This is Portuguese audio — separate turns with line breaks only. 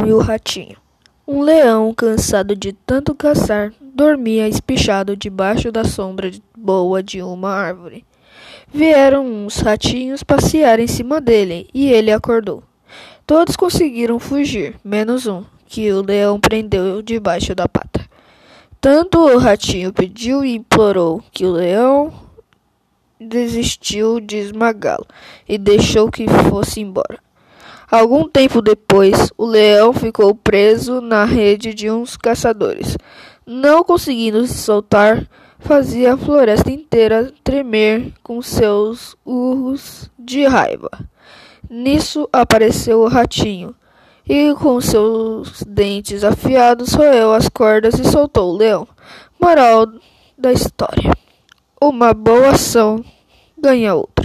Leão e o Ratinho. Um leão, cansado de tanto caçar, dormia espichado debaixo da sombra boa de uma árvore. Vieram uns ratinhos passear em cima dele e ele acordou. Todos conseguiram fugir, menos um, que o leão prendeu debaixo da pata. Tanto o ratinho pediu e implorou que o leão desistiu de esmagá-lo e deixou que fosse embora. Algum tempo depois, o leão ficou preso na rede de uns caçadores. Não conseguindo se soltar, fazia a floresta inteira tremer com seus urros de raiva. Nisso apareceu o ratinho e, com seus dentes afiados, roeu as cordas e soltou o leão. Moral da história: Uma boa ação ganha outra.